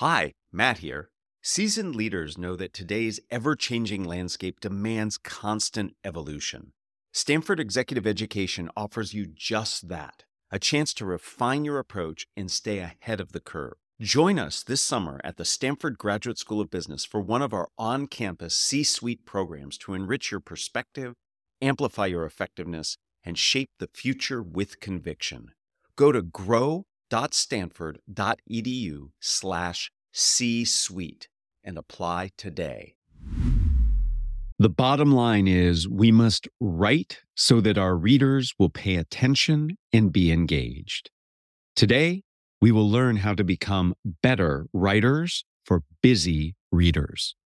Hi, Matt here. Seasoned leaders know that today's ever changing landscape demands constant evolution. Stanford Executive Education offers you just that a chance to refine your approach and stay ahead of the curve. Join us this summer at the Stanford Graduate School of Business for one of our on campus C suite programs to enrich your perspective, amplify your effectiveness, and shape the future with conviction. Go to grow.stanford.edu slash C suite and apply today. The bottom line is we must write so that our readers will pay attention and be engaged. Today, we will learn how to become better writers for busy readers.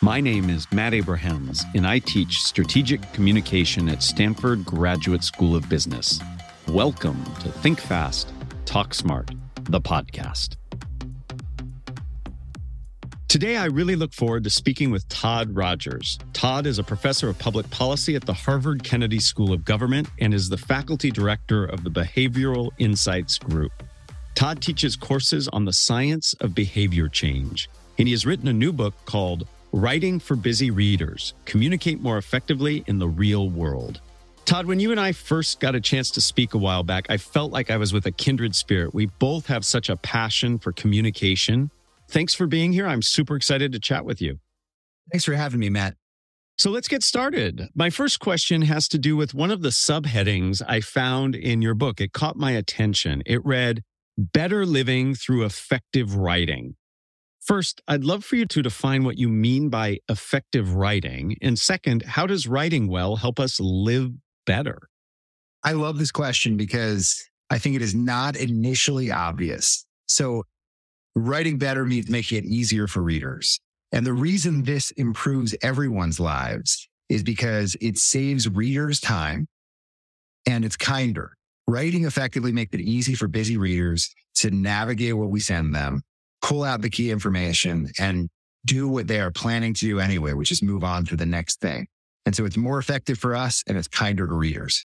My name is Matt Abrahams, and I teach strategic communication at Stanford Graduate School of Business. Welcome to Think Fast, Talk Smart, the podcast. Today, I really look forward to speaking with Todd Rogers. Todd is a professor of public policy at the Harvard Kennedy School of Government and is the faculty director of the Behavioral Insights Group. Todd teaches courses on the science of behavior change, and he has written a new book called Writing for Busy Readers Communicate More Effectively in the Real World. Todd, when you and I first got a chance to speak a while back, I felt like I was with a kindred spirit. We both have such a passion for communication Thanks for being here. I'm super excited to chat with you. Thanks for having me, Matt. So let's get started. My first question has to do with one of the subheadings I found in your book. It caught my attention. It read, Better Living Through Effective Writing. First, I'd love for you to define what you mean by effective writing. And second, how does writing well help us live better? I love this question because I think it is not initially obvious. So, Writing better means making it easier for readers. And the reason this improves everyone's lives is because it saves readers time and it's kinder. Writing effectively makes it easy for busy readers to navigate what we send them, pull out the key information and do what they are planning to do anyway, which is move on to the next thing. And so it's more effective for us and it's kinder to readers.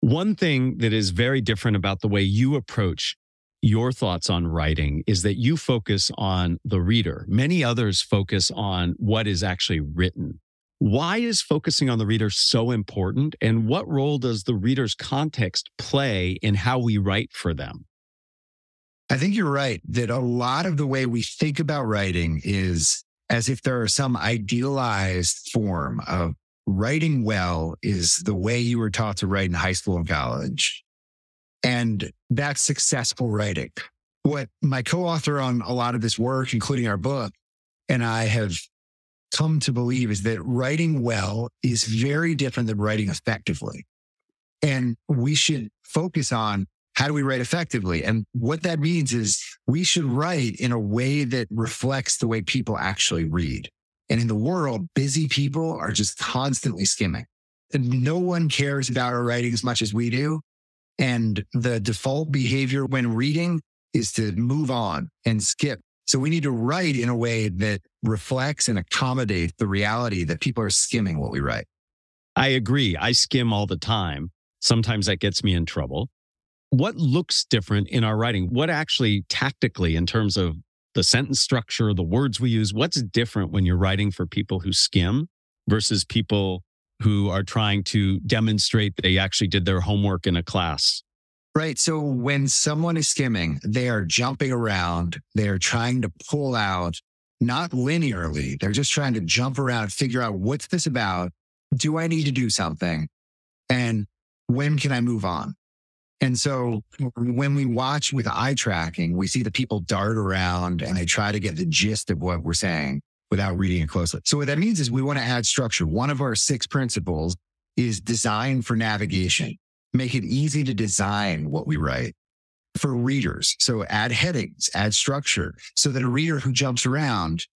One thing that is very different about the way you approach your thoughts on writing is that you focus on the reader. Many others focus on what is actually written. Why is focusing on the reader so important? And what role does the reader's context play in how we write for them? I think you're right that a lot of the way we think about writing is as if there are some idealized form of writing well is the way you were taught to write in high school and college. And that's successful writing. What my co author on a lot of this work, including our book, and I have come to believe is that writing well is very different than writing effectively. And we should focus on how do we write effectively? And what that means is we should write in a way that reflects the way people actually read. And in the world, busy people are just constantly skimming. And no one cares about our writing as much as we do. And the default behavior when reading is to move on and skip. So we need to write in a way that reflects and accommodates the reality that people are skimming what we write. I agree. I skim all the time. Sometimes that gets me in trouble. What looks different in our writing? What actually tactically, in terms of the sentence structure, the words we use, what's different when you're writing for people who skim versus people who are trying to demonstrate they actually did their homework in a class. Right. So when someone is skimming, they are jumping around. They are trying to pull out, not linearly. They're just trying to jump around, figure out what's this about? Do I need to do something? And when can I move on? And so when we watch with eye tracking, we see the people dart around and they try to get the gist of what we're saying without reading it closely. So what that means is we want to add structure. One of our six principles is design for navigation. Make it easy to design what we write for readers. So add headings, add structure so that a reader who jumps around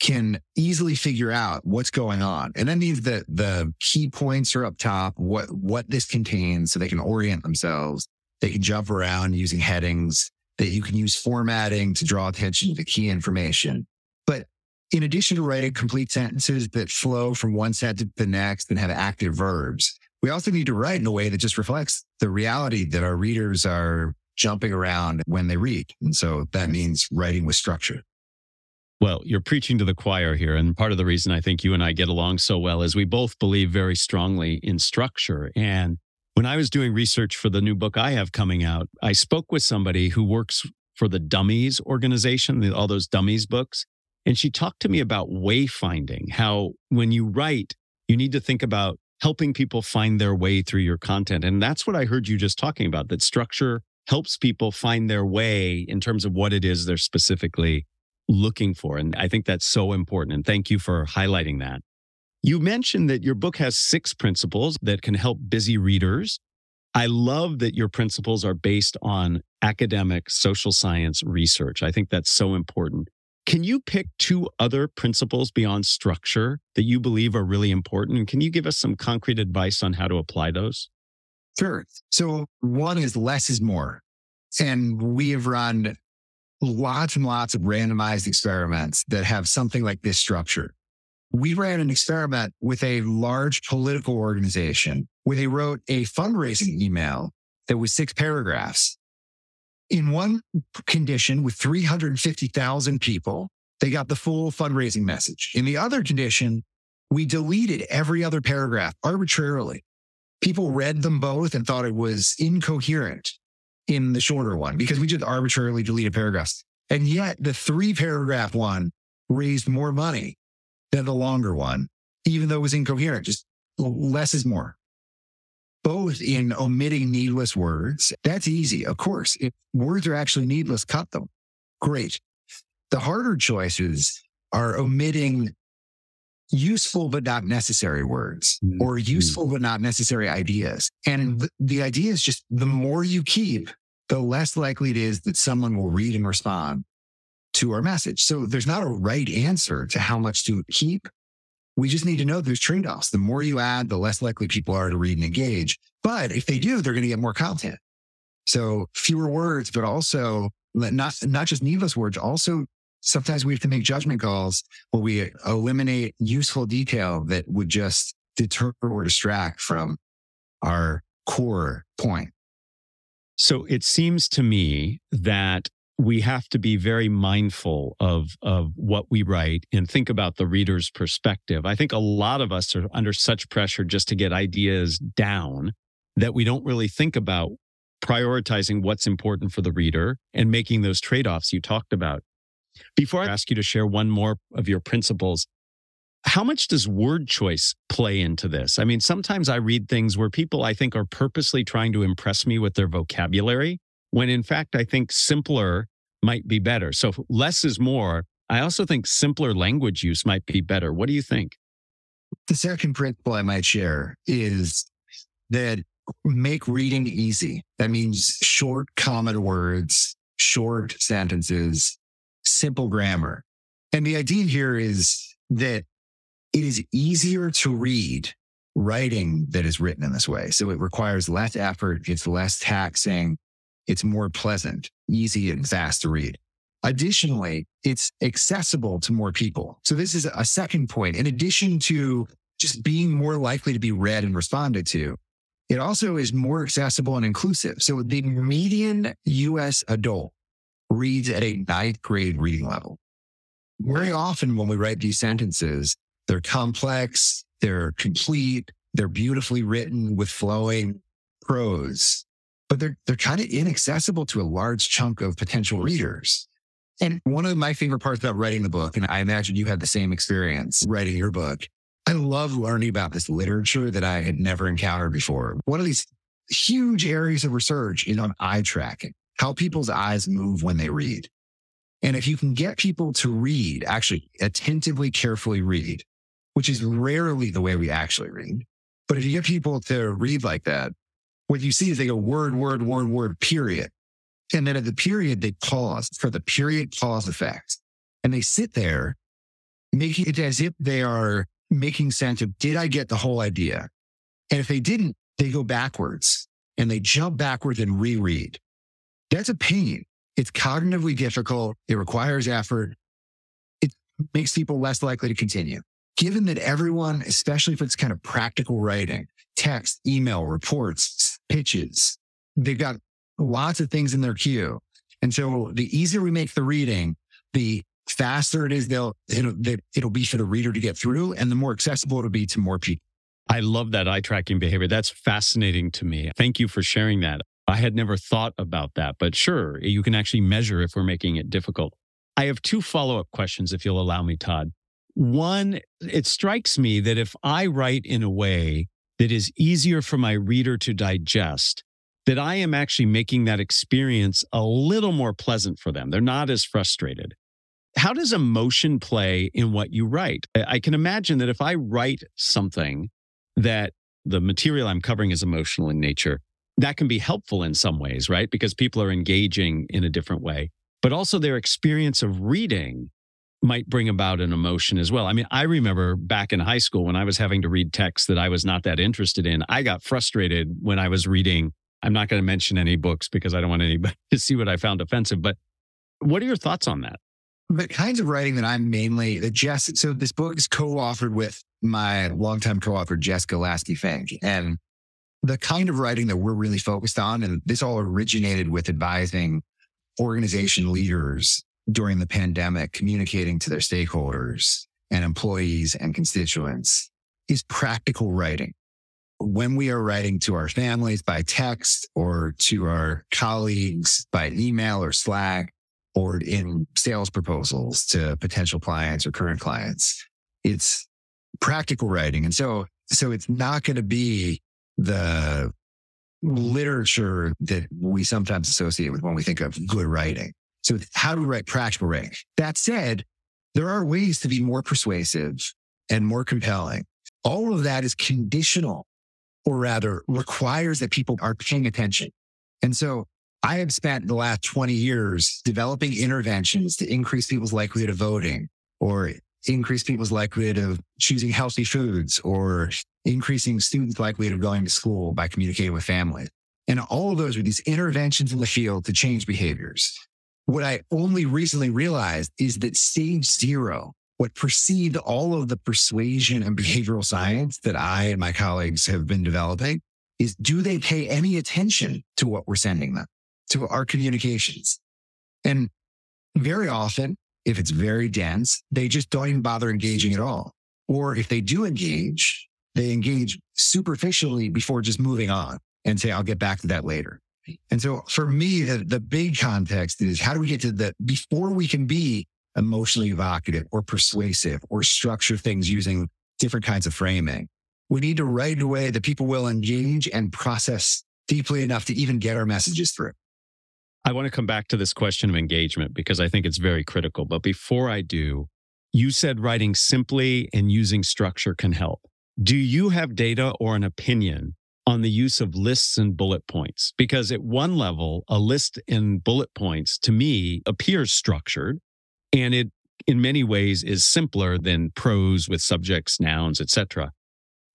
can easily figure out what's going on. And that means that the key points are up top, what, what this contains so they can orient themselves. They can jump around using headings that you can use formatting to draw attention to key information. But in addition to writing complete sentences that flow from one sentence to the next and have active verbs, we also need to write in a way that just reflects the reality that our readers are jumping around when they read. And so that means writing with structure. Well, you're preaching to the choir here. And part of the reason I think you and I get along so well is we both believe very strongly in structure. And when I was doing research for the new book I have coming out, I spoke with somebody who works for the Dummies organization, all those Dummies books. And she talked to me about wayfinding, how when you write, you need to think about helping people find their way through your content. And that's what I heard you just talking about that structure helps people find their way in terms of what it is they're specifically looking for. And I think that's so important. And thank you for highlighting that. You mentioned that your book has six principles that can help busy readers. I love that your principles are based on academic social science research. I think that's so important. Can you pick two other principles beyond structure that you believe are really important? And can you give us some concrete advice on how to apply those? Sure. So one is less is more. And we have run lots and lots of randomized experiments that have something like this structure. We ran an experiment with a large political organization where they wrote a fundraising email that was six paragraphs in one condition with 350,000 people, they got the full fundraising message. In the other condition, we deleted every other paragraph arbitrarily. People read them both and thought it was incoherent in the shorter one because we just arbitrarily deleted paragraphs. And yet the three paragraph one raised more money than the longer one, even though it was incoherent. Just less is more both in omitting needless words. That's easy. Of course, if words are actually needless, cut them. Great. The harder choices are omitting useful but not necessary words mm-hmm. or useful but not necessary ideas. And the idea is just the more you keep, the less likely it is that someone will read and respond to our message. So there's not a right answer to how much to keep we just need to know there's trade offs. The more you add, the less likely people are to read and engage. But if they do, they're going to get more content. So fewer words, but also not, not just needless words. Also, sometimes we have to make judgment calls where we eliminate useful detail that would just deter or distract from our core point. So it seems to me that we have to be very mindful of of what we write and think about the reader's perspective. I think a lot of us are under such pressure just to get ideas down that we don't really think about prioritizing what's important for the reader and making those trade-offs you talked about. Before I ask you to share one more of your principles, how much does word choice play into this? I mean, sometimes I read things where people I think are purposely trying to impress me with their vocabulary when in fact, I think simpler might be better. So less is more. I also think simpler language use might be better. What do you think? The second principle I might share is that make reading easy. That means short, common words, short sentences, simple grammar. And the idea here is that it is easier to read writing that is written in this way. So it requires less effort. It's less taxing it's more pleasant, easy, and fast to read. Additionally, it's accessible to more people. So this is a second point. In addition to just being more likely to be read and responded to, it also is more accessible and inclusive. So the median US adult reads at a ninth grade reading level. Very often when we write these sentences, they're complex, they're complete, they're beautifully written with flowing prose but they're they're kind of inaccessible to a large chunk of potential readers. And one of my favorite parts about writing the book, and I imagine you had the same experience writing your book. I love learning about this literature that I had never encountered before. One of these huge areas of research is on eye tracking, how people's eyes move when they read. And if you can get people to read, actually attentively, carefully read, which is rarely the way we actually read. But if you get people to read like that, what you see is they go word, word, word, word, period. And then at the period, they pause for the period pause effect. And they sit there making it as if they are making sense of, did I get the whole idea? And if they didn't, they go backwards and they jump backwards and reread. That's a pain. It's cognitively difficult. It requires effort. It makes people less likely to continue. Given that everyone, especially if it's kind of practical writing, text, email, reports, pitches. They've got lots of things in their queue. And so the easier we make the reading, the faster it is they'll it'll, it'll be for the reader to get through and the more accessible it'll be to more people. I love that eye tracking behavior. That's fascinating to me. Thank you for sharing that. I had never thought about that, but sure, you can actually measure if we're making it difficult. I have two follow up questions, if you'll allow me, Todd. One, it strikes me that if I write in a way that is easier for my reader to digest, that I am actually making that experience a little more pleasant for them. They're not as frustrated. How does emotion play in what you write? I can imagine that if I write something that the material I'm covering is emotional in nature, that can be helpful in some ways, right? Because people are engaging in a different way, but also their experience of reading might bring about an emotion as well. I mean, I remember back in high school when I was having to read texts that I was not that interested in, I got frustrated when I was reading. I'm not going to mention any books because I don't want anybody to see what I found offensive, but what are your thoughts on that? The kinds of writing that I'm mainly that Jess. So this book is co-authored with my longtime co-author Jessica Lasky Fink, and the kind of writing that we're really focused on, and this all originated with advising organization leaders during the pandemic, communicating to their stakeholders and employees and constituents, is practical writing. When we are writing to our families by text or to our colleagues by email or Slack, or in sales proposals to potential clients or current clients. It's practical writing. And so, so it's not going to be the literature that we sometimes associate with when we think of good writing. So how do we write practical writing? That said, there are ways to be more persuasive and more compelling. All of that is conditional or rather requires that people are paying attention. And so I have spent the last 20 years developing interventions to increase people's likelihood of voting or increase people's likelihood of choosing healthy foods or increasing students' likelihood of going to school by communicating with families. And all of those are these interventions in the field to change behaviors. What I only recently realized is that stage zero, what preceded all of the persuasion and behavioral science that I and my colleagues have been developing is do they pay any attention to what we're sending them? to our communications. And very often, if it's very dense, they just don't even bother engaging at all. Or if they do engage, they engage superficially before just moving on and say, I'll get back to that later. And so for me, the, the big context is how do we get to the, before we can be emotionally evocative or persuasive or structure things using different kinds of framing, we need to write in a way that people will engage and process deeply enough to even get our messages through. I want to come back to this question of engagement because I think it's very critical. But before I do, you said writing simply and using structure can help. Do you have data or an opinion on the use of lists and bullet points? Because at one level, a list in bullet points to me appears structured and it in many ways is simpler than prose with subjects, nouns, etc.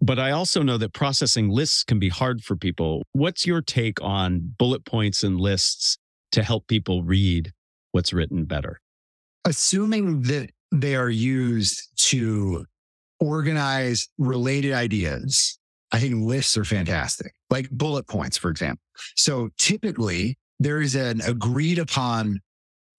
But I also know that processing lists can be hard for people. What's your take on bullet points and lists to help people read what's written better? Assuming that they are used to organize related ideas, I think lists are fantastic, like bullet points, for example. So typically there is an agreed upon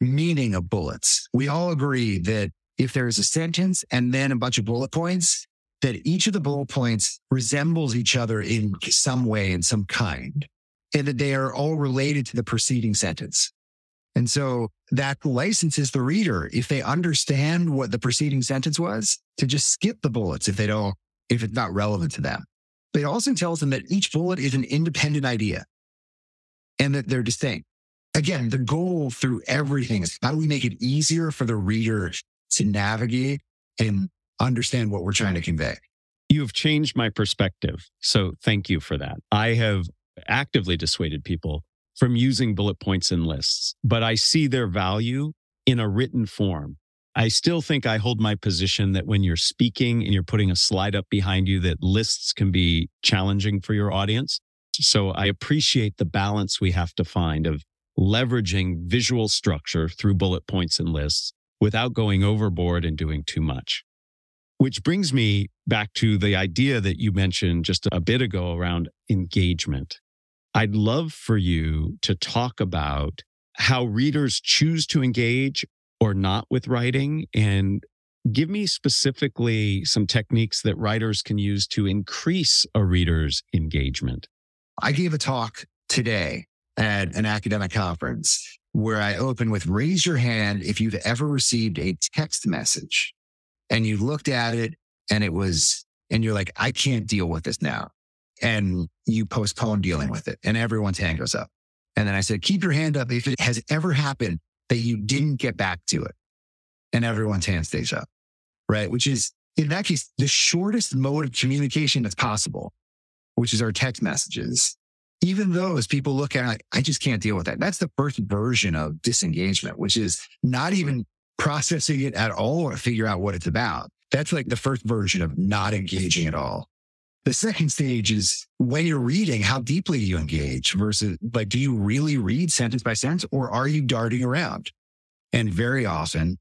meaning of bullets. We all agree that if there is a sentence and then a bunch of bullet points, that each of the bullet points resembles each other in some way, in some kind and that they are all related to the preceding sentence. And so that licenses the reader, if they understand what the preceding sentence was, to just skip the bullets if they don't, if it's not relevant to them. But it also tells them that each bullet is an independent idea and that they're distinct. Again, the goal through everything is how do we make it easier for the reader to navigate and understand what we're trying to convey? You have changed my perspective. So thank you for that. I have actively dissuaded people from using bullet points and lists, but I see their value in a written form. I still think I hold my position that when you're speaking and you're putting a slide up behind you, that lists can be challenging for your audience. So I appreciate the balance we have to find of leveraging visual structure through bullet points and lists without going overboard and doing too much. Which brings me back to the idea that you mentioned just a bit ago around engagement. I'd love for you to talk about how readers choose to engage or not with writing and give me specifically some techniques that writers can use to increase a reader's engagement. I gave a talk today at an academic conference where I opened with raise your hand if you've ever received a text message and you looked at it and it was, and you're like, I can't deal with this now. And you postpone dealing with it and everyone's hand goes up. And then I said, keep your hand up if it has ever happened that you didn't get back to it. And everyone's hand stays up, right? Which is in that case, the shortest mode of communication that's possible, which is our text messages. Even those people look at it like, I just can't deal with that. That's the first version of disengagement, which is not even processing it at all or figure out what it's about. That's like the first version of not engaging at all. The second stage is when you're reading, how deeply do you engage versus like, do you really read sentence by sentence or are you darting around? And very often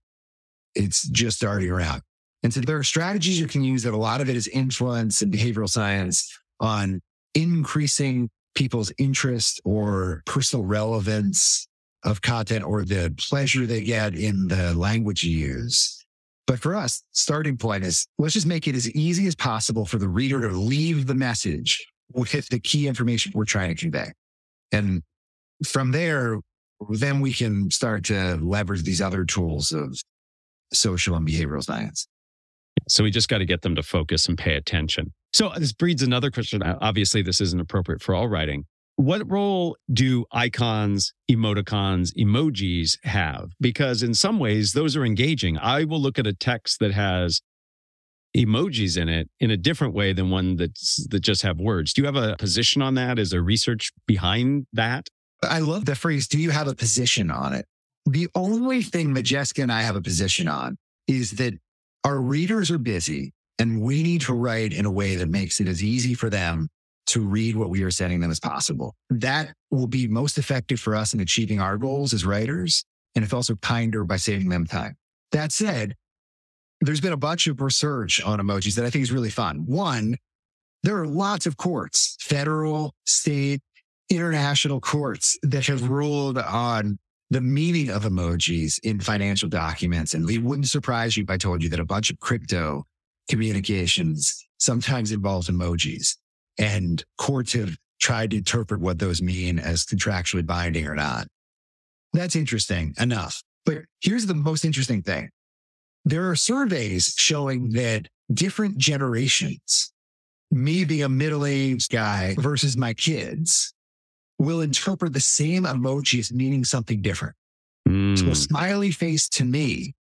it's just darting around. And so there are strategies you can use that a lot of it is influence and behavioral science on increasing people's interest or personal relevance of content or the pleasure they get in the language you use. But for us, starting point is let's just make it as easy as possible for the reader to leave the message with the key information we're trying to convey. And from there, then we can start to leverage these other tools of social and behavioral science. So we just got to get them to focus and pay attention. So this breeds another question. Obviously, this isn't appropriate for all writing. What role do icons, emoticons, emojis have? Because in some ways, those are engaging. I will look at a text that has emojis in it in a different way than one that's, that just have words. Do you have a position on that? Is there research behind that? I love the phrase, do you have a position on it? The only thing that Jessica and I have a position on is that our readers are busy and we need to write in a way that makes it as easy for them to read what we are sending them as possible. That will be most effective for us in achieving our goals as writers. And it's also kinder by saving them time. That said, there's been a bunch of research on emojis that I think is really fun. One, there are lots of courts, federal, state, international courts that have ruled on the meaning of emojis in financial documents. And it wouldn't surprise you if I told you that a bunch of crypto communications sometimes involves emojis and courts have tried to interpret what those mean as contractually binding or not. That's interesting enough. But here's the most interesting thing. There are surveys showing that different generations, me being a middle aged guy versus my kids, will interpret the same emoji as meaning something different. Mm. So a hmm. smiley face to me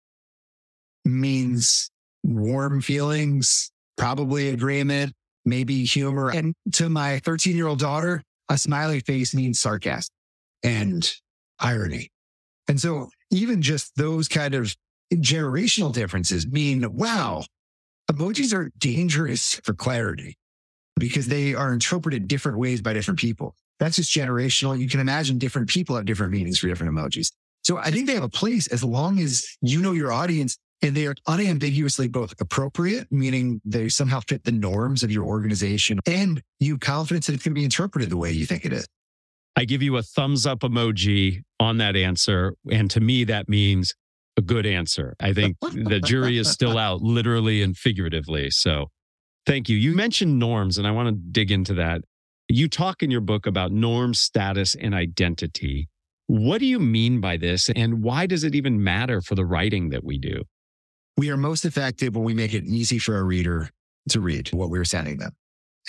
means warm feelings, probably agreement, maybe humor. And to my 13 year old daughter, a smiley face means sarcasm and irony. And so even just those kind of generational differences mean, wow, emojis are dangerous for clarity because they are interpreted different ways by different people. That's just generational. You can imagine different people have different meanings for different emojis. So I think they have a place as long as you know your audience and they are unambiguously both appropriate, meaning they somehow fit the norms of your organization, and you have confidence that it can be interpreted the way you think it is. I give you a thumbs up emoji on that answer. And to me, that means a good answer. I think the jury is still out, literally and figuratively. So thank you. You mentioned norms, and I want to dig into that. You talk in your book about norm, status, and identity. What do you mean by this? And why does it even matter for the writing that we do? We are most effective when we make it easy for a reader to read what we're sending them.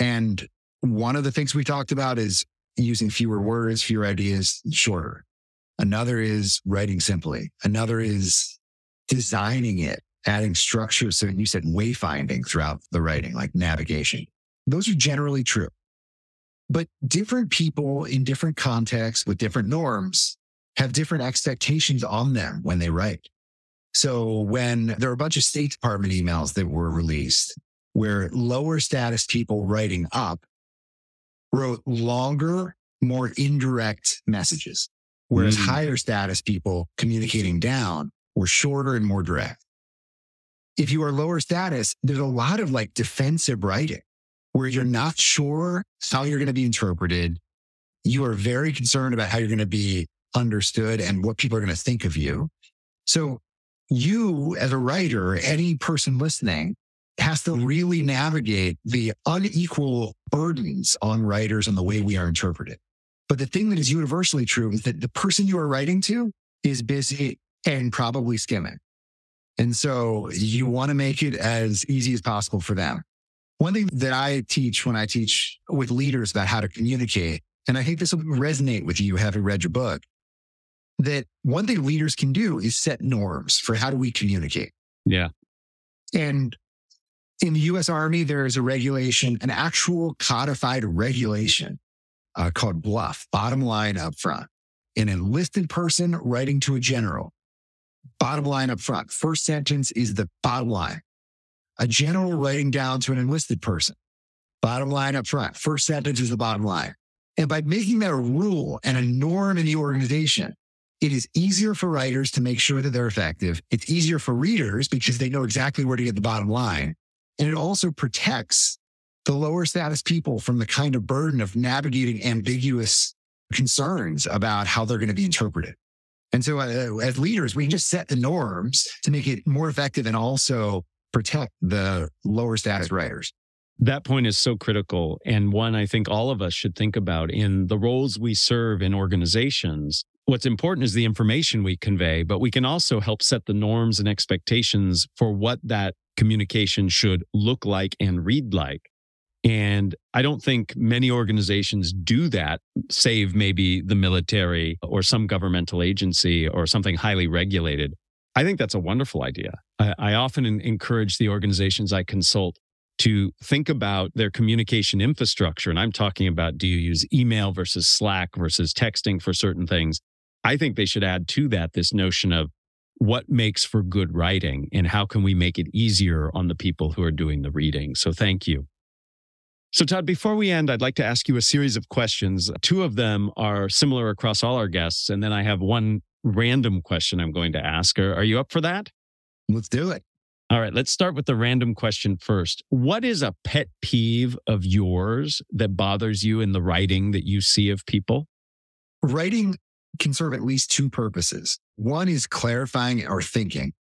And one of the things we talked about is using fewer words, fewer ideas, shorter. Another is writing simply. Another is designing it, adding structure. So you said wayfinding throughout the writing, like navigation. Those are generally true. But different people in different contexts with different norms have different expectations on them when they write. So when there are a bunch of State Department emails that were released where lower status people writing up wrote longer, more indirect messages, whereas mm. higher status people communicating down were shorter and more direct. If you are lower status, there's a lot of like defensive writing where you're not sure how you're going to be interpreted. you are very concerned about how you're going to be understood and what people are going to think of you. So you as a writer, any person listening has to really navigate the unequal burdens on writers and the way we are interpreted. But the thing that is universally true is that the person you are writing to is busy and probably skimming. And so you want to make it as easy as possible for them. One thing that I teach when I teach with leaders about how to communicate, and I think this will resonate with you having read your book, that one thing leaders can do is set norms for how do we communicate. Yeah. And in the US Army, there is a regulation, an actual codified regulation uh, called BLUF, bottom line up front. An enlisted person writing to a general, bottom line up front. First sentence is the bottom line. A general writing down to an enlisted person, bottom line up front. First sentence is the bottom line. And by making that a rule and a norm in the organization, it is easier for writers to make sure that they're effective. It's easier for readers because they know exactly where to get the bottom line. And it also protects the lower status people from the kind of burden of navigating ambiguous concerns about how they're going to be interpreted. And so uh, as leaders, we can just set the norms to make it more effective and also protect the lower status writers. That point is so critical and one I think all of us should think about in the roles we serve in organizations. What's important is the information we convey, but we can also help set the norms and expectations for what that communication should look like and read like. And I don't think many organizations do that, save maybe the military or some governmental agency or something highly regulated. I think that's a wonderful idea. I, I often encourage the organizations I consult to think about their communication infrastructure. And I'm talking about do you use email versus Slack versus texting for certain things? I think they should add to that this notion of what makes for good writing and how can we make it easier on the people who are doing the reading. So thank you. So, Todd, before we end, I'd like to ask you a series of questions. Two of them are similar across all our guests. And then I have one random question I'm going to ask. Are, are you up for that? Let's do it. All right, let's start with the random question first. What is a pet peeve of yours that bothers you in the writing that you see of people? Writing can serve at least two purposes. One is clarifying or thinking.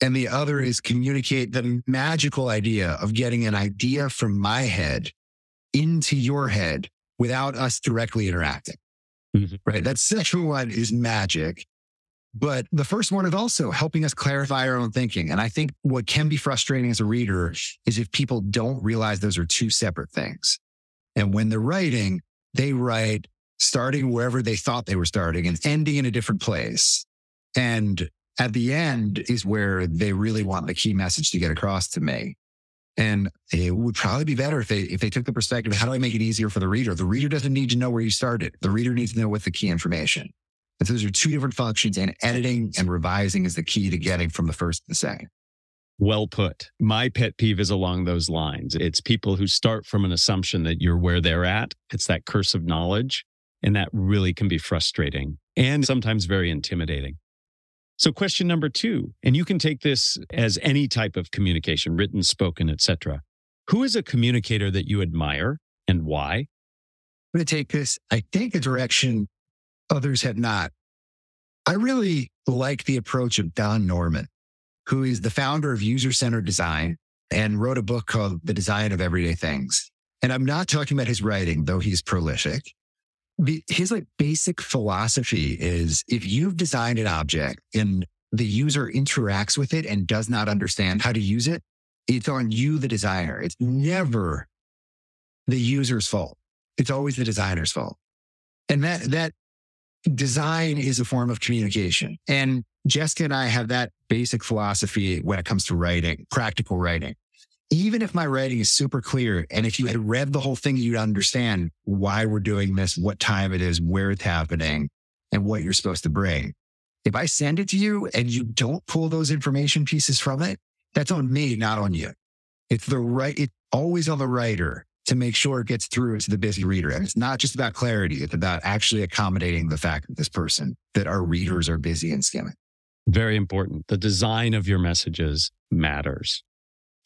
And the other is communicate the magical idea of getting an idea from my head into your head without us directly interacting. Mm-hmm. Right. That second one is magic. But the first one is also helping us clarify our own thinking. And I think what can be frustrating as a reader is if people don't realize those are two separate things. And when they're writing, they write starting wherever they thought they were starting and ending in a different place. And at the end is where they really want the key message to get across to me. And it would probably be better if they if they took the perspective, how do I make it easier for the reader? The reader doesn't need to know where you started. The reader needs to know what the key information. And so those are two different functions, and editing and revising is the key to getting from the first to the second. Well put. My pet peeve is along those lines. It's people who start from an assumption that you're where they're at. It's that curse of knowledge. And that really can be frustrating and sometimes very intimidating. So question number two, and you can take this as any type of communication, written, spoken, etc. Who is a communicator that you admire and why? I'm going to take this, I think, a direction others have not. I really like the approach of Don Norman, who is the founder of user centered design and wrote a book called The Design of Everyday Things. And I'm not talking about his writing, though he's prolific his like basic philosophy is if you've designed an object and the user interacts with it and does not understand how to use it, it's on you, the designer. It's never the user's fault. It's always the designer's fault. And that, that design is a form of communication. And Jessica and I have that basic philosophy when it comes to writing, practical writing even if my writing is super clear and if you had read the whole thing, you'd understand why we're doing this, what time it is, where it's happening, and what you're supposed to bring. If I send it to you and you don't pull those information pieces from it, that's on me, not on you. It's the right, it's always on the writer to make sure it gets through to the busy reader. And it's not just about clarity. It's about actually accommodating the fact that this person, that our readers are busy and skimming. Very important. The design of your messages matters.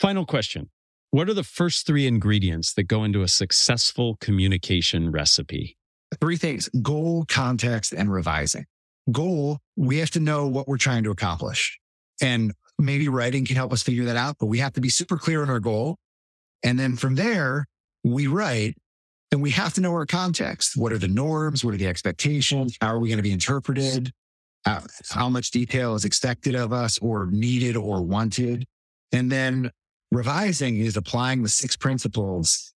Final question What are the first three ingredients that go into a successful communication recipe? Three things goal, context, and revising. Goal, we have to know what we're trying to accomplish. And maybe writing can help us figure that out, but we have to be super clear on our goal. And then from there, we write and we have to know our context. What are the norms? What are the expectations? How are we going to be interpreted? How, how much detail is expected of us or needed or wanted? And then revising is applying the six principles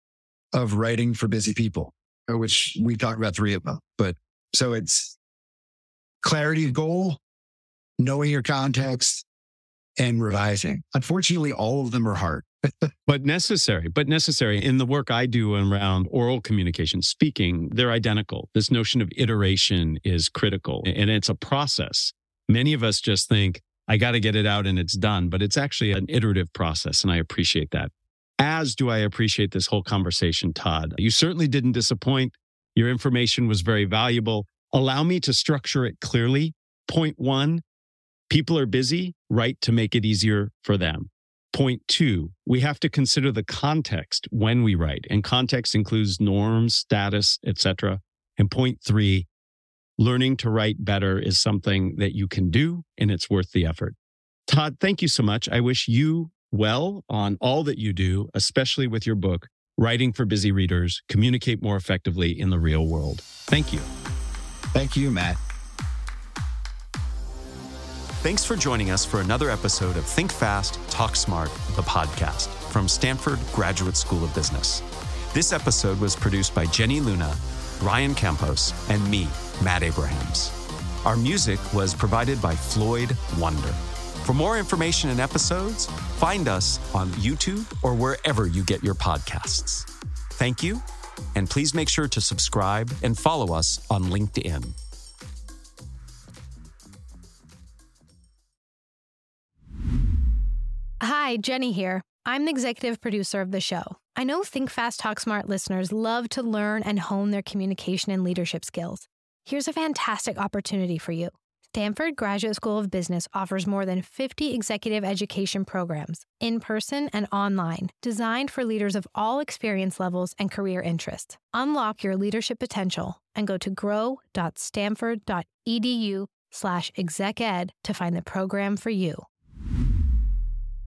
of writing for busy people, uh, which we talked about three of them. But so it's clarity of goal, knowing your context, and revising. Unfortunately, all of them are hard. but necessary, but necessary. In the work I do around oral communication, speaking, they're identical. This notion of iteration is critical and it's a process. Many of us just think, I got to get it out and it's done, but it's actually an iterative process. And I appreciate that. As do I appreciate this whole conversation, Todd. You certainly didn't disappoint. Your information was very valuable. Allow me to structure it clearly. Point one, people are busy, write to make it easier for them. Point two, we have to consider the context when we write, and context includes norms, status, etc. And point three, learning to write better is something that you can do, and it's worth the effort. Todd, thank you so much. I wish you well on all that you do, especially with your book, Writing for Busy Readers Communicate More Effectively in the Real World. Thank you. Thank you, Matt. Thanks for joining us for another episode of Think Fast, Talk Smart, the podcast from Stanford Graduate School of Business. This episode was produced by Jenny Luna, Ryan Campos, and me, Matt Abrahams. Our music was provided by Floyd Wonder. For more information and episodes, find us on YouTube or wherever you get your podcasts. Thank you, and please make sure to subscribe and follow us on LinkedIn. Hi, Jenny here. I'm the executive producer of the show. I know Think Fast, Talk Smart listeners love to learn and hone their communication and leadership skills. Here's a fantastic opportunity for you. Stanford Graduate School of Business offers more than 50 executive education programs, in person and online, designed for leaders of all experience levels and career interests. Unlock your leadership potential and go to grow.stanford.edu slash exec ed to find the program for you.